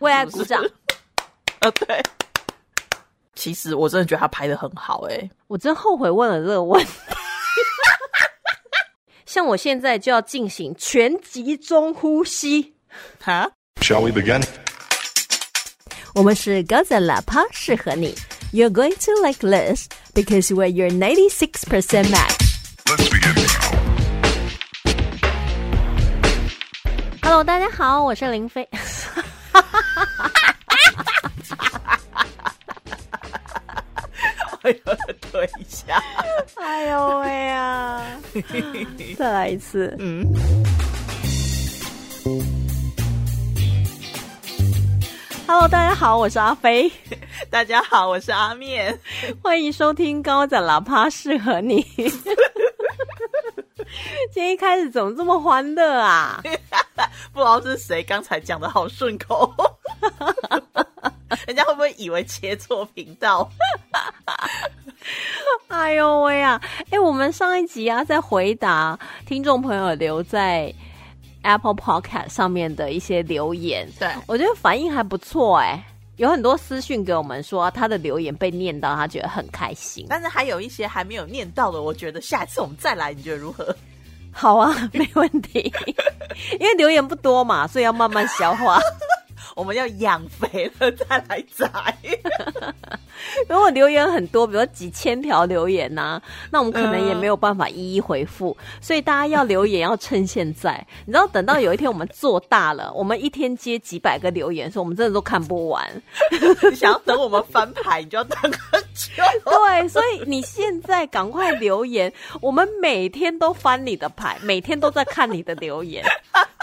为爱鼓掌。呃，对。其实我真的觉得他拍的很好，哎，我真后悔问了这个问题。像我现在就要进行全集中呼吸。哈？Shall we begin？我们是高赞喇叭，适合你。You're going to like this because we're your ninety-six percent max. Let's begin. Hello，大家好，我是林飞。对一下，哎呦喂呀！再来一次。嗯。Hello，大家好，我是阿飞。大家好，我是阿面。欢迎收听高仔喇叭，适合你。今天一开始怎么这么欢乐啊？不知道是谁刚才讲的好顺口。人家会不会以为切错频道？哎呦喂啊！哎，我们上一集啊，在回答听众朋友留在 Apple Podcast 上面的一些留言，对我觉得反应还不错哎，有很多私讯给我们说他的留言被念到，他觉得很开心。但是还有一些还没有念到的，我觉得下次我们再来，你觉得如何？好啊，没问题，因为留言不多嘛，所以要慢慢消化。我们要养肥了再来摘。如果留言很多，比如说几千条留言呐，那我们可能也没有办法一一回复。所以大家要留言要趁现在，你知道，等到有一天我们做大了，我们一天接几百个留言，说我们真的都看不完。想要等我们翻牌，你就要等很久。对，所以你现在赶快留言，我们每天都翻你的牌，每天都在看你的留言。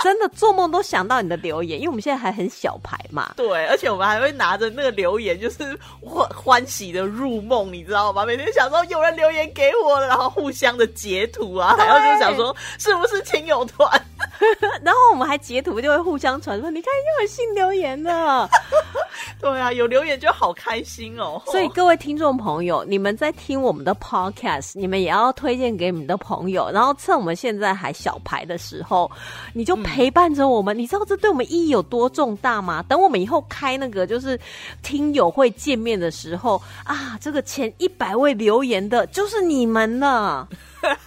真的做梦都想到你的留言，因为我们现在还很小牌嘛。对，而且我们还会拿着那个留言，就是欢欢喜的入梦，你知道吗？每天想说有人留言给我了，然后互相的截图啊，然后就想说是不是亲友团，然后我们还截图就会互相传说，你看又有新留言了。对啊，有留言就好开心哦。所以各位听众朋友，你们在听我们的 podcast，你们也要推荐给你们的朋友，然后趁我们现在还小牌的时候，你就。陪伴着我们，你知道这对我们意义有多重大吗？等我们以后开那个就是听友会见面的时候啊，这个前一百位留言的就是你们了，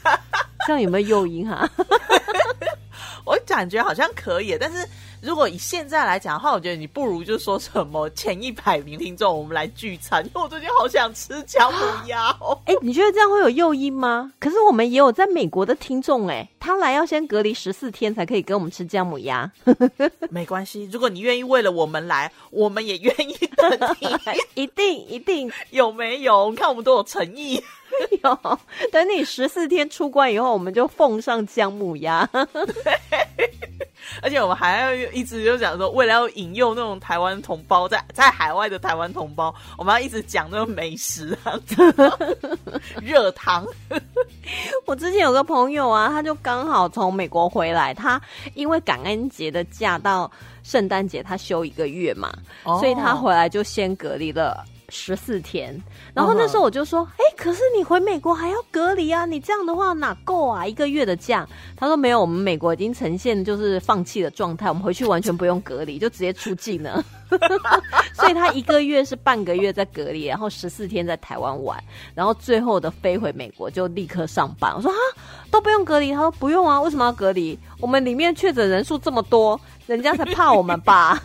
这样有没有诱因哈？我感觉好像可以，但是。如果以现在来讲的话，我觉得你不如就说什么前一百名听众，我们来聚餐。因为我最近好想吃姜母鸭哦。哎，你觉得这样会有诱因吗？可是我们也有在美国的听众，哎，他来要先隔离十四天才可以跟我们吃姜母鸭。没关系，如果你愿意为了我们来，我们也愿意。一定一定有没有？你看我们都有诚意。有，等你十四天出关以后，我们就奉上姜母鸭。而且我们还要一直就讲说，为了要引诱那种台湾同胞在在海外的台湾同胞，我们要一直讲那种美食啊，热汤。我之前有个朋友啊，他就刚好从美国回来，他因为感恩节的假到圣诞节，他休一个月嘛，所以他回来就先隔离了。十四天，然后那时候我就说：“哎，可是你回美国还要隔离啊！你这样的话哪够啊？一个月的假。”他说：“没有，我们美国已经呈现就是放弃的状态，我们回去完全不用隔离，就直接出境了。所以他一个月是半个月在隔离，然后十四天在台湾玩，然后最后的飞回美国就立刻上班。我说：啊，都不用隔离？他说：不用啊，为什么要隔离？我们里面确诊人数这么多。”人家才怕我们吧？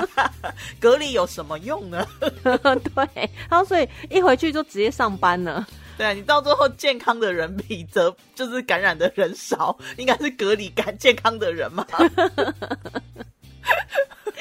隔离有什么用呢？对，然后所以一回去就直接上班了。对啊，你到最后健康的人比则就是感染的人少，应该是隔离感健康的人嘛。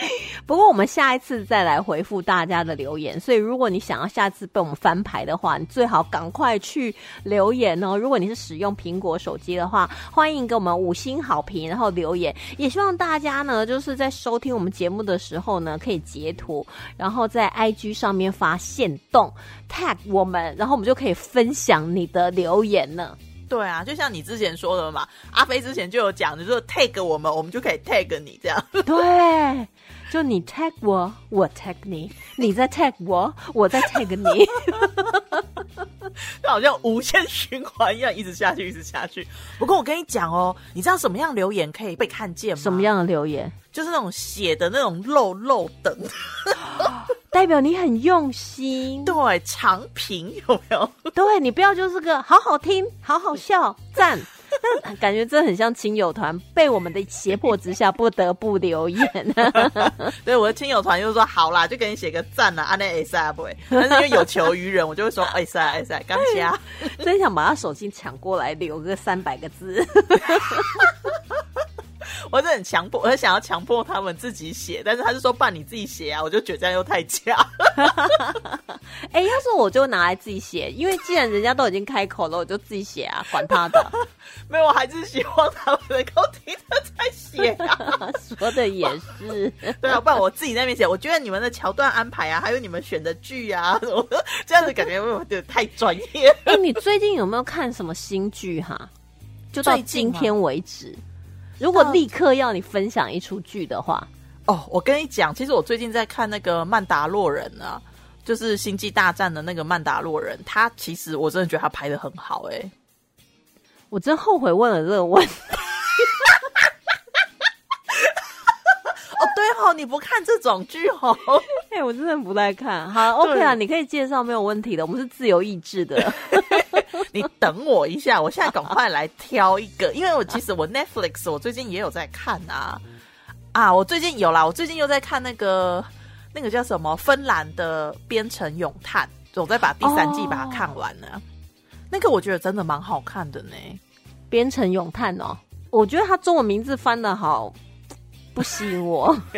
不过我们下一次再来回复大家的留言，所以如果你想要下次被我们翻牌的话，你最好赶快去留言哦。如果你是使用苹果手机的话，欢迎给我们五星好评，然后留言。也希望大家呢，就是在收听我们节目的时候呢，可以截图，然后在 IG 上面发现动 tag 我们，然后我们就可以分享你的留言了。对啊，就像你之前说的嘛，阿飞之前就有讲，你说 tag 我们，我们就可以 tag 你这样。对，就你 tag 我，我 tag 你，你在 tag 我，我在 tag 你。就好像无限循环一样，一直下去，一直下去。不过我跟你讲哦，你知道什么样留言可以被看见吗？什么？样的留言？就是那种写的那种漏漏等，代表你很用心。对，长评有没有？对你不要就是个好好听、好好笑、赞，但 感觉这很像亲友团被我们的胁迫之下不得不留言。对，我的亲友团就说好啦，就给你写个赞啦，安内 S 啊不会。但是因为有求于人，我就会说 哎塞哎塞，刚加。真想把他手机抢过来，留个三百个字。我是很强迫，我很想要强迫他们自己写，但是他就说办你自己写啊，我就觉得这样又太假。哎、要是我就拿来自己写，因为既然人家都已经开口了，我就自己写啊，管他的。没有，我还是希望他们能够听得再写啊。说的也是，对啊，不然我自己在那边写，我觉得你们的桥段安排啊，还有你们选的剧啊，什么的这样子感觉有点太专业。哎、你最近有没有看什么新剧哈？就到今天为止，如果立刻要你分享一出剧的话，哦，我跟你讲，其实我最近在看那个《曼达洛人》啊，就是《星际大战》的那个曼达洛人，他其实我真的觉得他拍的很好、哎，我真后悔问了这个问题。哦，对哦，你不看这种剧哦，哎、我真的不太看。好，OK 啊，你可以介绍没有问题的，我们是自由意志的。你等我一下，我现在赶快来挑一个，因为我其实我 Netflix 我最近也有在看啊啊，我最近有啦，我最近又在看那个那个叫什么芬兰的《编程咏叹》，我在把第三季把它看完了。那个我觉得真的蛮好看的呢。编程咏叹哦，我觉得它中文名字翻的好，不吸引我。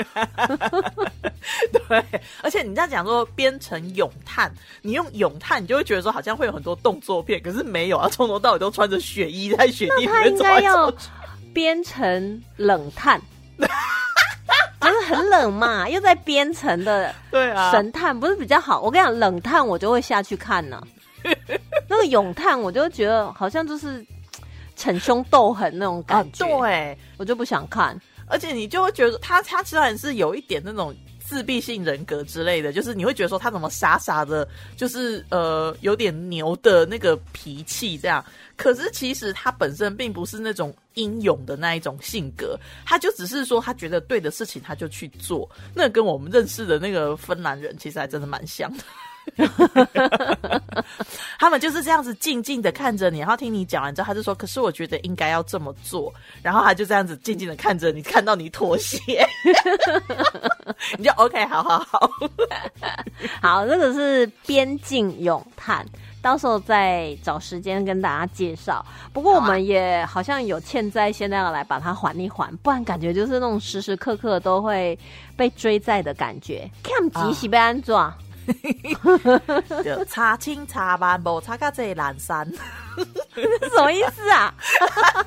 对，而且你这样讲说编成咏叹，你用咏叹，你就会觉得说好像会有很多动作片，可是没有啊，从头到尾都穿着雪衣在雪地里 他应面走来该要走去。编成冷炭，就是很冷嘛，又在编程的对啊，神探，不是比较好？我跟你讲，冷探我就会下去看呢。那个咏叹，我就觉得好像就是逞凶斗狠那种啊感，觉，对，我就不想看。而且你就会觉得他他虽然是有一点那种自闭性人格之类的，就是你会觉得说他怎么傻傻的，就是呃有点牛的那个脾气这样。可是其实他本身并不是那种英勇的那一种性格，他就只是说他觉得对的事情他就去做。那跟我们认识的那个芬兰人其实还真的蛮像的。他们就是这样子静静的看着你，然后听你讲完之后，他就说：“可是我觉得应该要这么做。”然后他就这样子静静的看着你，看到你妥协，你就 OK，好好好。好，这个是边境咏叹，到时候再找时间跟大家介绍。不过我们也好像有欠债，现在要来把它还一还，不然感觉就是那种时时刻刻都会被追债的感觉。看急喜被安抓，就擦青擦斑，无查到这蓝山，这 是什么意思啊？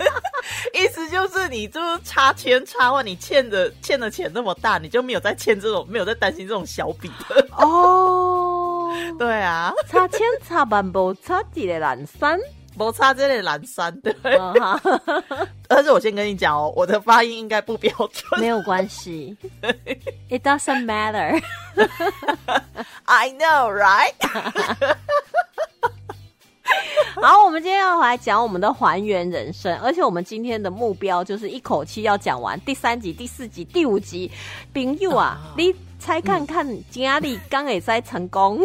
意思就是你就是差千差万，你欠的欠的钱那么大，你就没有再欠这种，没有再担心这种小笔的。哦，对啊，差千差万无差几个蓝山。无擦这类蓝山，对。但是我先跟你讲哦，我的发音应该不标准。没有关系，It doesn't matter。I know, right？好，我们今天要来讲我们的还原人生，而且我们今天的目标就是一口气要讲完第三集、第四集、第五集。朋友啊，你猜看看，家里刚也在成功，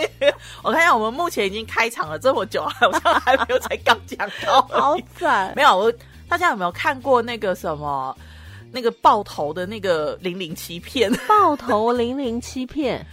我看一下，我们目前已经开场了这么久，好像还没有才刚讲到。好惨。没有，我大家有没有看过那个什么那个爆头的那个零零七片？爆头零零七片，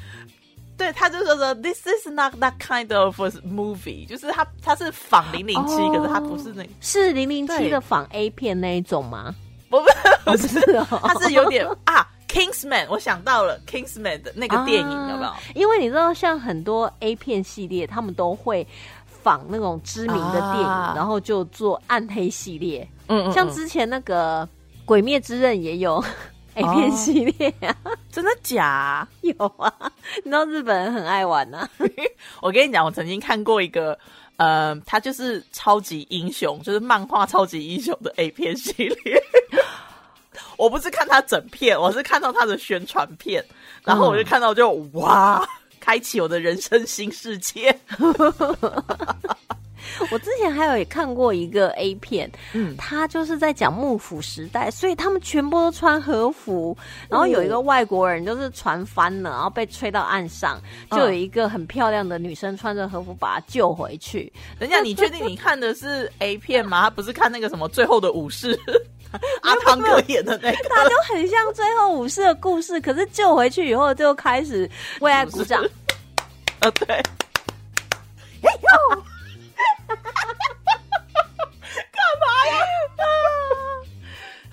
对，他就说说 This is not that kind of movie，就是他他是仿零零七，哦可是他不是那个，是零零七对的仿 A 片那一种吗？不 不不是，是哦，他是有点啊。Kingsman，我想到了 Kingsman 的那个电影、啊有没有？因为你知道，像很多 A 片系列，他们都会仿那种知名的电影，啊然后就做暗黑系列。嗯像之前那个《鬼灭之刃》也有 A 片系列啊，真的假？有啊。你知道日本人很爱玩啊，我跟你讲，我曾经看过一个，呃，他就是超级英雄，就是漫画超级英雄的 A 片系列。我不是看他整片，我是看到他的宣传片，然后我就看到就哇，开启我的人生新世界。我之前还有也看过一个 A 片，嗯他就是在讲幕府时代，所以他们全部都穿和服，然后有一个外国人就是船翻了，然后被吹到岸上，就有一个很漂亮的女生穿着和服把他救回去。人家，你确定你看的是 A 片吗？他不是看那个什么《最后的武士》阿汤哥演的那个。他就很像最后武士的故事，可是救回去以后就开始为爱鼓掌。啊，对，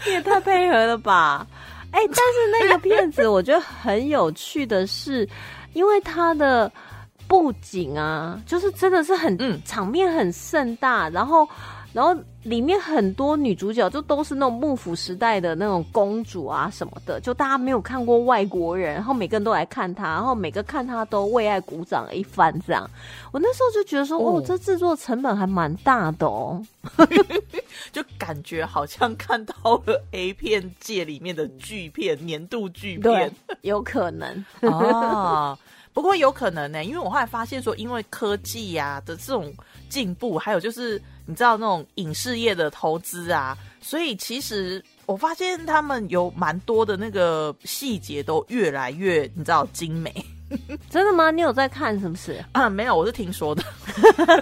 你也太配合了吧！哎、但是那个片子我觉得很有趣的是，因为它的布景啊，就是真的是很、嗯场面很盛大，然后然后里面很多女主角就都是那种幕府时代的那种公主啊什么的，就大家没有看过外国人，然后每个人都来看她，然后每个看她都为爱鼓掌一番，这样。我那时候就觉得说，哦，哦这制作成本还蛮大的哦。就感觉好像看到了 A 片界里面的巨片，年度巨片。，有可能。啊，不过有可能呢、因为我后来发现说，因为科技呀、的这种进步，还有就是你知道那种影视业的投资啊，所以其实我发现他们有蛮多的那个细节都越来越你知道精美 真的吗？你有在看是不是？啊。没有，我是听说的。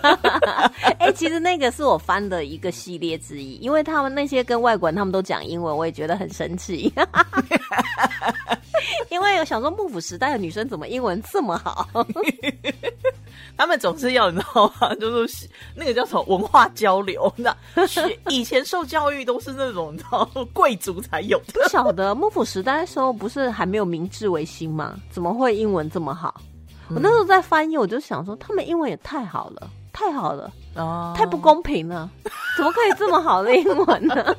哎、其实那个是我翻的一个系列之一，因为他们那些跟外国人他们都讲英文，我也觉得很生气。因为我想说，幕府时代的女生怎么英文这么好？他们总是要你知道吗？就是那个叫什么文化交流，你知道，学以前受教育都是那种你知道贵族才有的。不晓得幕府时代的时候不是还没有明治维新吗？怎么会英文这么好？我那时候在翻译，我就想说，他们英文也太好了，太好了，哦太不公平了，怎么可以这么好的英文呢？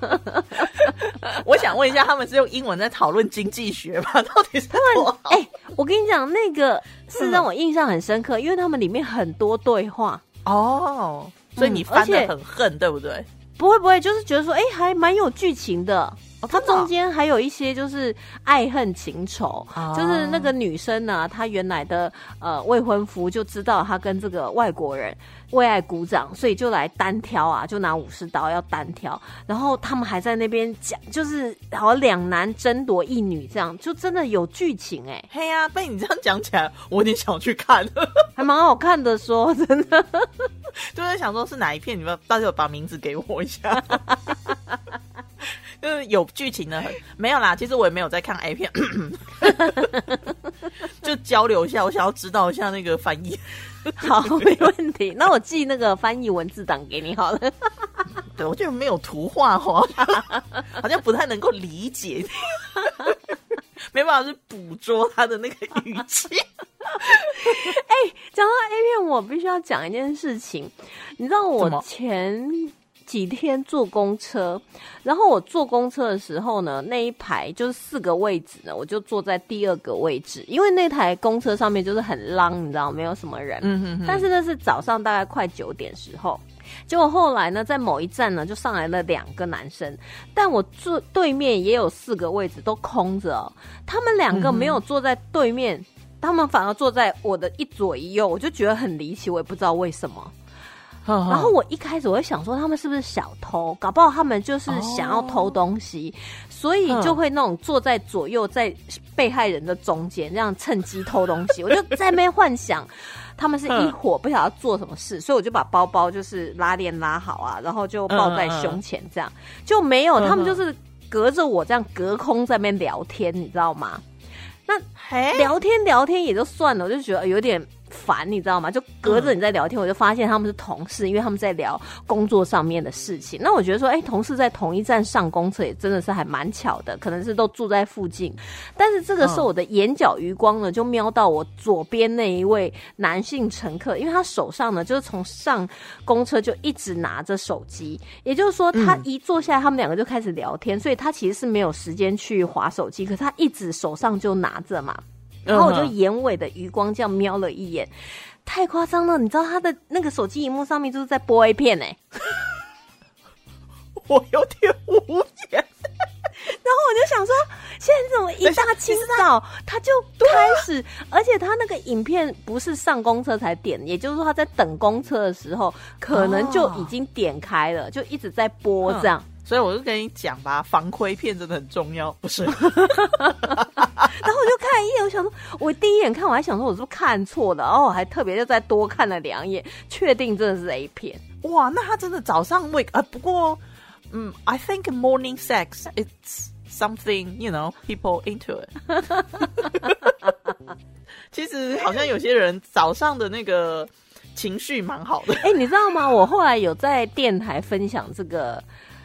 我想问一下，他们是用英文在讨论经济学吗？到底是多好？哎、我跟你讲，那个是让我印象很深刻，因为他们里面很多对话。哦，所以你嗯翻的很恨，对不对？不会不会，就是觉得说，哎、还蛮有剧情的。哦中间还有一些就是爱恨情仇，哦就是那个女生呢，她原来的呃未婚夫就知道她跟这个外国人为爱鼓掌，所以就来单挑啊，就拿武士刀要单挑，然后他们还在那边讲，就是好像两男争夺一女这样，就真的有剧情哎、嘿呀、被你这样讲起来，我有点想去看，还蛮好看的说真的。就在想说是哪一片，你们到底有把名字给我一下。就是有剧情的很没有啦，其实我也没有在看 A 片，就交流一下，我想要知道一下那个翻译。好，没问题。那我寄那个翻译文字档给你好了。对我觉得没有图画化，好像不太能够理解，没办法去捕捉他的那个语气。讲到 A 片，我必须要讲一件事情。你知道我前几天坐公车，然后我坐公车的时候呢，那一排就是四个位置呢，我就坐在第二个位置，因为那台公车上面就是很浪，你知道没有什么人。嗯哼哼但是那是早上大概快九点时候。结果后来呢，在某一站呢，就上来了两个男生，但我坐对面也有四个位置都空着哦。他们两个没有坐在对面，他们反而坐在我的一左一右，我就觉得很离奇，我也不知道为什么。然然后我一开始我会想说，他们是不是小偷？搞不好他们就是想要偷东西，所以就会那种坐在左右，在被害人的中间，这样趁机偷东西。我就在那边幻想。他们是一伙不晓得做什么事，所以我就把包包就是拉链拉好啊，然后就抱在胸前，这样就没有。他们就是隔着我这样隔空在那边聊天，你知道吗？那，聊天聊天也就算了，我就觉得有点烦，你知道吗？就隔着你在聊天，我就发现他们是同事，因为他们在聊工作上面的事情。那我觉得说，哎、同事在同一站上公车也真的是还蛮巧的，可能是都住在附近。但是这个时候我的眼角余光呢，就瞄到我左边那一位男性乘客，因为他手上呢就是从上公车就一直拿着手机，也就是说他一坐下来，他们两个就开始聊天，所以他其实是没有时间去划手机，可是他一直手上就拿着嘛。然后我就眼尾的余光这样瞄了一眼，太夸张了！你知道他的那个手机荧幕上面就是在播 A 片哎、我有点无言。然后我就想说，现在怎么一大清早他就开始，而且他那个影片不是上公车才点，也就是说他在等公车的时候，可能就已经点开了，就一直在播这样。所以我就跟你讲吧，防窥片真的很重要，不是？然后我就看一眼，我想说，我第一眼看我还想说我是不是看错了，然后我还特别就再多看了两眼，确定真的是 A 片。哇，那他真的早上 wake 啊？不过，嗯，I think morning sex it's something you know people into it。其实好像有些人早上的那个情绪蛮好的。哎，你知道吗？我后来有在电台分享这个。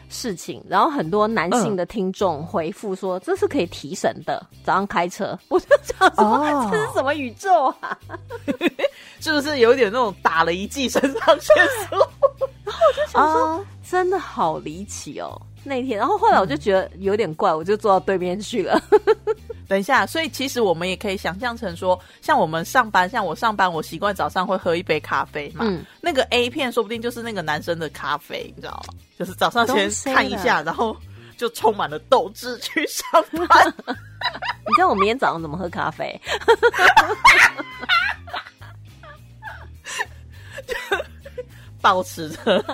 事情，然后很多男性的听众回复说这是可以提神的。早上开车，我就想说这是什么宇宙啊？是不是有点那种打了一剂肾上腺素？然后我就想说，真的好离奇哦。那天，然后后来我就觉得有点怪，我就坐到对面去了。等一下，所以其实我们也可以想象成说，像我们上班，像我上班，我习惯早上会喝一杯咖啡嘛。嗯，那个 A 片说不定就是那个男生的咖啡，你知道吗？就是早上先看一下，然后就充满了斗志去上班。你知道我明天早上怎么喝咖啡？保持着，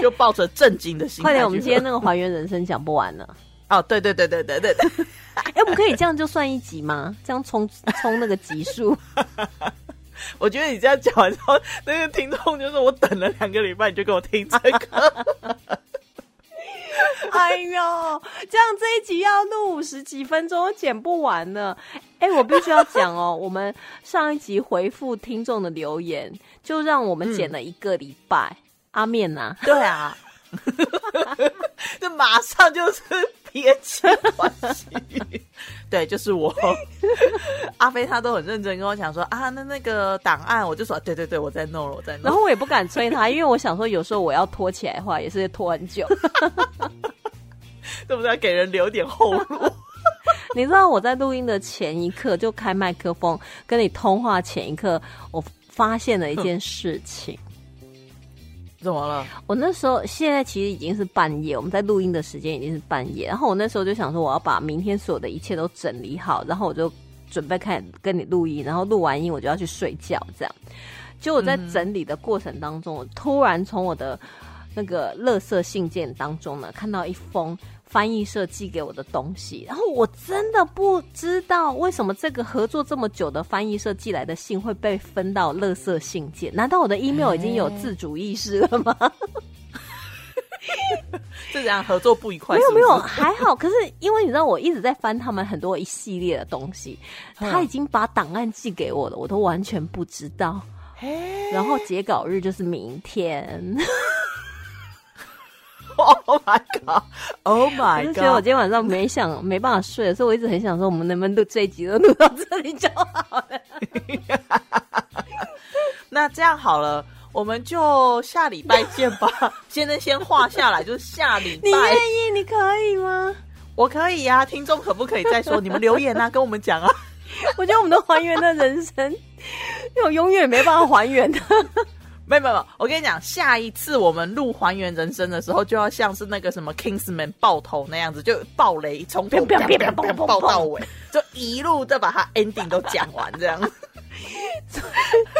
就抱着震惊的心。快点，我们今天那个还原人生讲不完了。哦，对对对对对对对，哎，不可以这样就算一集吗？这样冲冲那个集数？我觉得你这样讲完之后，那个听众就说：“我等了两个礼拜，你就给我听这个。”哎呦，这样这一集要录五十几分钟，剪不完呢。哎，我必须要讲哦，我们上一集回复听众的留言，就让我们剪了一个礼拜。阿面呐，对啊，这马上就是。憋气关系，对，就是我 阿飞，他都很认真跟我讲说啊，那那个档案，我就说对对对，我在弄了，我在弄。然后我也不敢催他，因为我想说，有时候我要拖起来的话，也是拖很久，对不对？给人留点后路。你知道我在录音的前一刻就开麦克风跟你通话，前一刻我发现了一件事情。怎么了？我那时候现在其实已经是半夜，我们在录音的时间已经是半夜。然后我那时候就想说，我要把明天所有的一切都整理好，然后我就准备开始跟你录音。然后录完音，我就要去睡觉。这样，就我在整理的过程当中，我突然从我的那个垃圾信件当中呢，看到一封。翻译社寄给我的东西，然后我真的不知道为什么这个合作这么久的翻译社寄来的信会被分到垃圾信件？难道我的 email 已经有自主意识了吗？是 这样合作不愉快？没有没有，还好。可是因为你知道，我一直在翻他们很多一系列的东西，他已经把档案寄给我了，我都完全不知道。然后截稿日就是明天。Oh my god! Oh my god! 所以我今天晚上没想没办法睡，所以我一直很想说，我们能不能录这一集都录到这里就好了。那这样好了，我们就下礼拜见吧。现在先画下来，就是下礼拜。你愿意？你可以吗？我可以呀。听众可不可以再说？你们留言啊，跟我们讲啊。我觉得我们都还原了人生，我永远没办法还原的。没有没有，我跟你讲，下一次我们录还原人生的时候，就要像是那个什么 Kingsman 爆头那样子，就爆雷从头爆到尾，就一路再把它 ending 都讲完这样。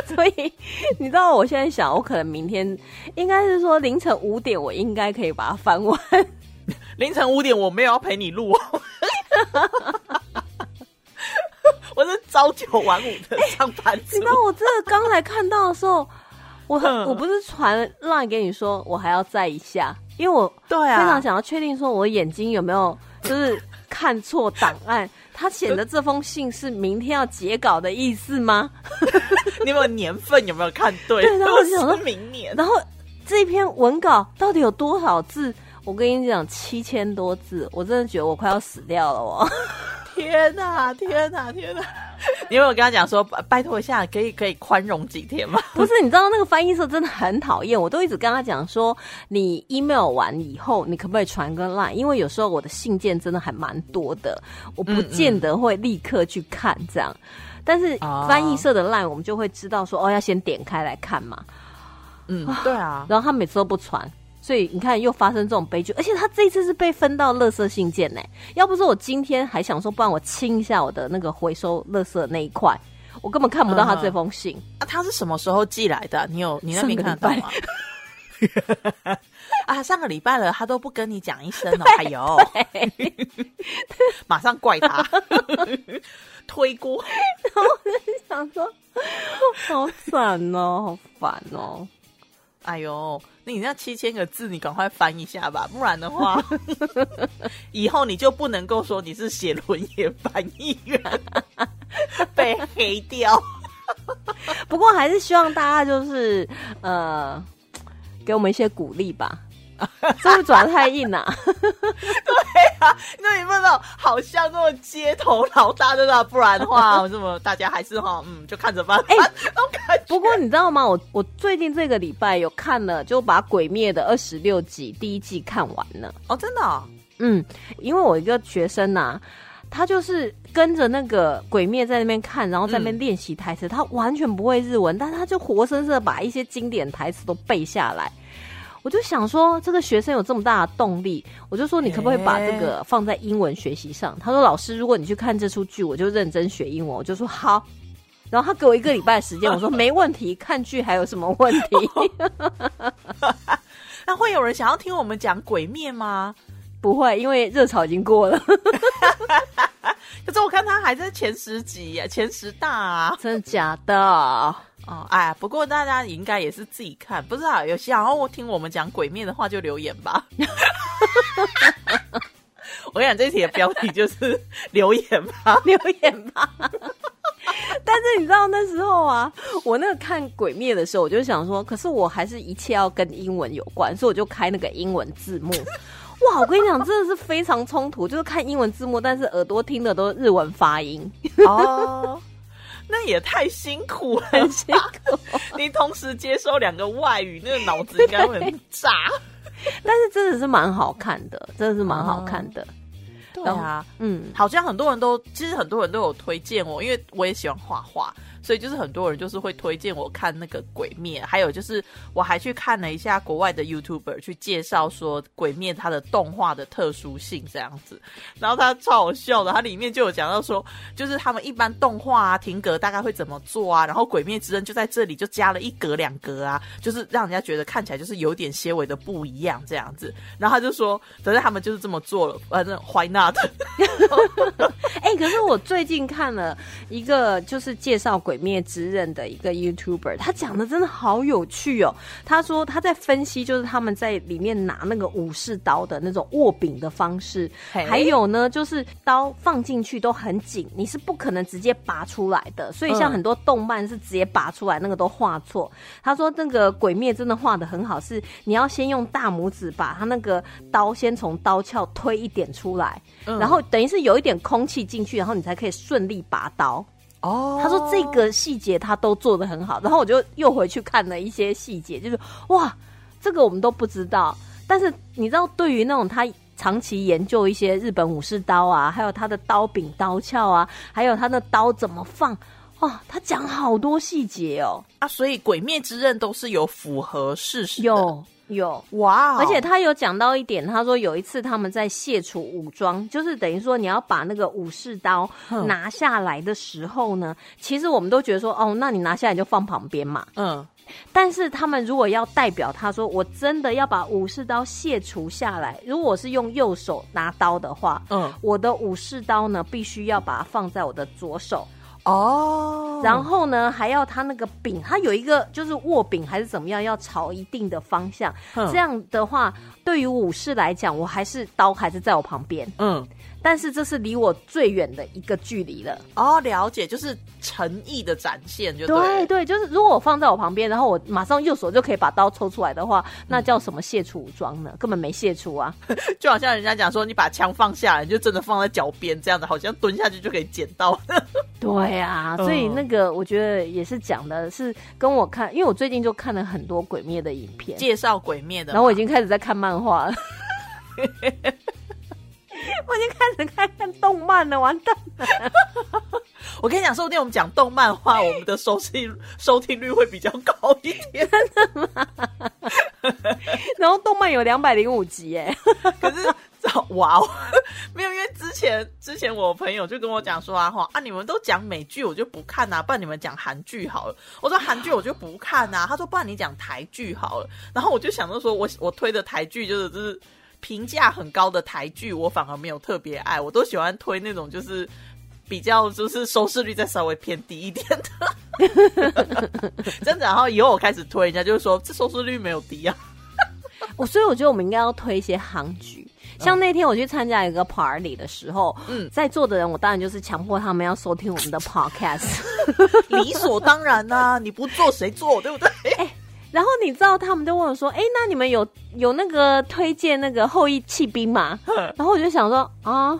所以你知道，我现在想，我可能明天应该是说凌晨五点，我应该可以把它翻完。凌晨五点我没有要陪你录，哦我是朝九晚五的上班族。你知道，我这个刚才看到的时候。我我不是传赖给你说，我还要再一下，因为我对啊，非常想要确定说我眼睛有没有就是看错档案。他写的这封信是明天要截稿的意思吗？你有没有年份有没有看对？对，然后我就想说明年。然后这篇文稿到底有多少字？我跟你讲，七千多字，我真的觉得我快要死掉了我。天哪！天哪！天哪！你有没有跟他讲说，拜托一下，可以可以宽容几天吗？不是，你知道那个翻译社真的很讨厌，我都一直跟他讲说，你 email 完以后，你可不可以传个 line？因为有时候我的信件真的还蛮多的，我不见得会立刻去看这样。但是翻译社的 line，我们就会知道说，哦，要先点开来看嘛。嗯，对啊。然后他每次都不传。所以你看又发生这种悲剧，而且他这一次是被分到垃圾信件呢。要不是我今天还想说，不然我清一下我的那个回收垃圾那一块，我根本看不到他这封信。啊，他是什么时候寄来的？你有你那边看得到吗？啊，上个礼拜了，他都不跟你讲一声哦，哎呦，马上怪他，推锅。然后我就想说，好惨哦，好烦哦。哎呦，你那七千个字，你赶快翻一下吧，不然的话，以后你就不能够说你是写轮眼翻译员，被黑掉。不过还是希望大家就是呃，给我们一些鼓励吧。是不是转太硬了？对啊，那你问到好像那种街头老大对吧？不然的话，这么大家还是哈，嗯，就看着办。哎，不过你知道吗？我我最近这个礼拜有看了，就把《鬼灭》的二十六集第一季看完了。哦，真的？嗯，因为我一个学生呐，他就是跟着那个《鬼灭》在那边看，然后在那边练习台词。他完全不会日文，但他就活生生的把一些经典台词都背下来。我就想说，这个学生有这么大的动力，我就说你可不可以把这个放在英文学习上？他说：“老师，如果你去看这出剧，我就认真学英文。”我就说：“好。”然后他给我一个礼拜时间，我说：“没问题，看剧还有什么问题？” 那会有人想要听我们讲《鬼灭》吗？不会，因为热潮已经过了。可是我看他还在前十集呀，前十大啊，真的假的？哦，哎，不过大家应该也是自己看，不知道有想要听我们讲鬼面的话，就留言吧。我跟你讲，这题的标题就是 留言吧，留言吧。但是你知道那时候啊，我那个看鬼灭的时候，我就想说，可是我还是一切要跟英文有关，所以我就开那个英文字幕。哇，我跟你讲，真的是非常冲突，就是看英文字幕，但是耳朵听的都是日文发音。哦。那也太辛苦了，很辛苦。你同时接收两个外语，那个脑子应该会很炸。但是真的是蛮好看的，真的是蛮好看的。对啊，嗯，好像很多人都，其实很多人都有推荐我，因为我也喜欢画画。所以就是很多人就是会推荐我看那个《鬼灭》，还有就是我还去看了一下国外的 YouTuber 去介绍说《鬼灭》它的动画的特殊性这样子，然后他超好笑的，他里面就有讲到说，就是他们一般动画啊停格大概会怎么做啊，然后《鬼灭之刃》就在这里就加了一格两格啊，就是让人家觉得看起来就是有点些微的不一样这样子，然后他就说，反正他们就是这么做了，反正 Why not？哎，可是我最近看了一个就是介绍鬼。鬼灭之刃的一个 YouTuber，他讲的真的好有趣哦。他说他在分析，就是他们在里面拿那个武士刀的那种握柄的方式，还有呢，就是刀放进去都很紧，你是不可能直接拔出来的。所以像很多动漫是直接拔出来，那个都画错。他说那个鬼灭真的画的很好，是你要先用大拇指把他那个刀先从刀鞘推一点出来，然后等于是有一点空气进去，然后你才可以顺利拔刀。哦，他说这个细节他都做的很好，然后我就又回去看了一些细节，就是哇，这个我们都不知道。但是你知道，对于那种他长期研究一些日本武士刀啊，还有他的刀柄、刀鞘啊，还有他的刀怎么放，哇，他讲好多细节哦。啊，所以《鬼灭之刃》都是有符合事实的。有哇，而且他有讲到一点，他说有一次他们在卸除武装，就是等于说你要把那个武士刀拿下来的时候呢，其实我们都觉得说，哦，那你拿下来就放旁边嘛。嗯，但是他们如果要代表他说，我真的要把武士刀卸除下来，如果是用右手拿刀的话，嗯，我的武士刀呢，必须要把它放在我的左手。哦，然后呢，还要他那个柄，他有一个就是握柄还是怎么样，要朝一定的方向。这样的话，对于武士来讲，我还是刀还是在我旁边。嗯。但是这是离我最远的一个距离了哦，了解，就是诚意的展现，就对对，就是如果我放在我旁边，然后我马上右手就可以把刀抽出来的话，那叫什么卸除武装呢？根本没卸除啊！就好像人家讲说，你把枪放下来，就真的放在脚边，这样子好像蹲下去就可以捡到。对啊，所以那个我觉得也是讲的是跟我看，因为我最近就看了很多鬼灭的影片，介绍鬼灭的，然后我已经开始在看漫画了。我已经开始看看动漫了，完蛋了！我跟你讲，说不定我们讲动漫话，我们的收视收听率会比较高一点。真的吗？然后动漫有两百零五集，哎，可是哇哦，没有，因为之前之前我朋友就跟我讲说啊，哈啊，你们都讲美剧，我就不看呐，不然你们讲韩剧好了。我说韩剧我就不看呐，他说不然你讲台剧好了。然后我就想着说，我我推的台剧就是就是评价很高的台剧，我反而没有特别爱，我都喜欢推那种就是 比较就是收视率再稍微偏低一点的。真的，然后以后我开始推人家就是说这收视率没有低啊。我所以我觉得我们应该要推一些行剧。像那天我去参加一个 party 的时候，嗯，在座的人我当然就是强迫他们要收听我们的 podcast，理所当然呐，你不做谁做，对不对？哎，然后你知道他们就问我说，哎，那你们有有那个推荐那个后羿弃兵吗？然后我就想说啊，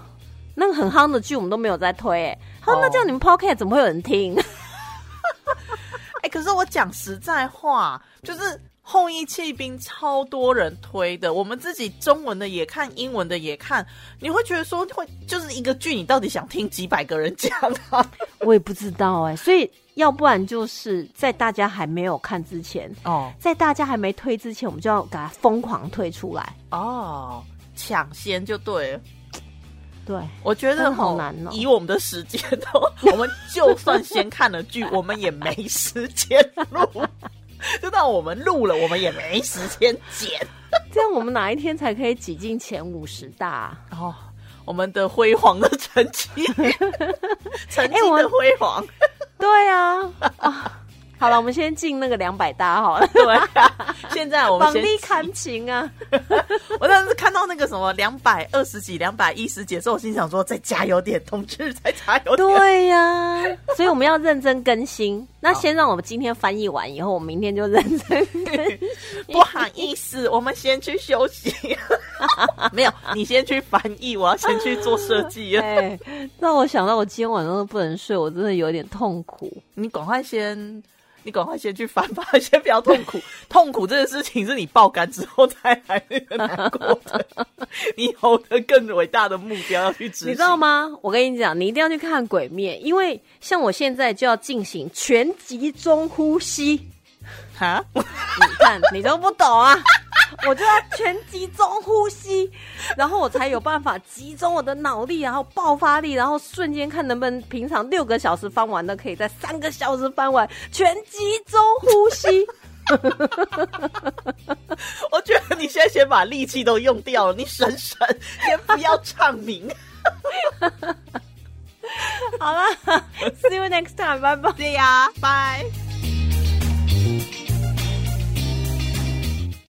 那个很夯的剧我们都没有在推，哎，他说那这样你们 podcast 怎么会有人听？哎，可是我讲实在话，就是。后羿弃兵超多人推的，我们自己中文的也看，英文的也看。你会觉得说会就是一个剧，你到底想听几百个人讲啊？我也不知道哎，所以要不然就是在大家还没有看之前哦，在大家还没推之前，我们就要给它疯狂推出来哦，抢先就对了。对，我觉得好难哦。以我们的时间哦，我们就算先看了剧，我们也没时间录。就到我们录了，我们也没时间剪。这样我们哪一天才可以挤进前五十大？哦，我们的辉煌的成绩，曾经的辉煌。对啊。好了，我们先进那个两百大好了。对，现在我们先。力看情啊！我当时看到那个什么两百二十几、两百一十几，所以我心想说：再加油点，同志，再加油点。对呀，所以我们要认真更新。那先让我们今天翻译完以后，我明天就认真。不好意思，我们先去休息。没有，你先去翻译，我要先去做设计。哎，让我想到我今天晚上都不能睡，我真的有点痛苦。你赶快先。你赶快先去翻吧，先不要痛苦。痛苦这件事情是你爆肝之后才来那个难过的。你有的更伟大的目标要去执行，你知道吗？我跟你讲，你一定要去看《鬼灭》，因为像我现在就要进行全集中呼吸。哈，你看你都不懂啊！我就要全集中呼吸，然后我才有办法集中我的脑力，然后爆发力，然后瞬间看能不能平常六个小时翻完的，可以在三个小时翻完。全集中呼吸。我觉得你现在先把力气都用掉了，你省省，先不要唱名。好了，See you next time，拜拜。对呀，拜。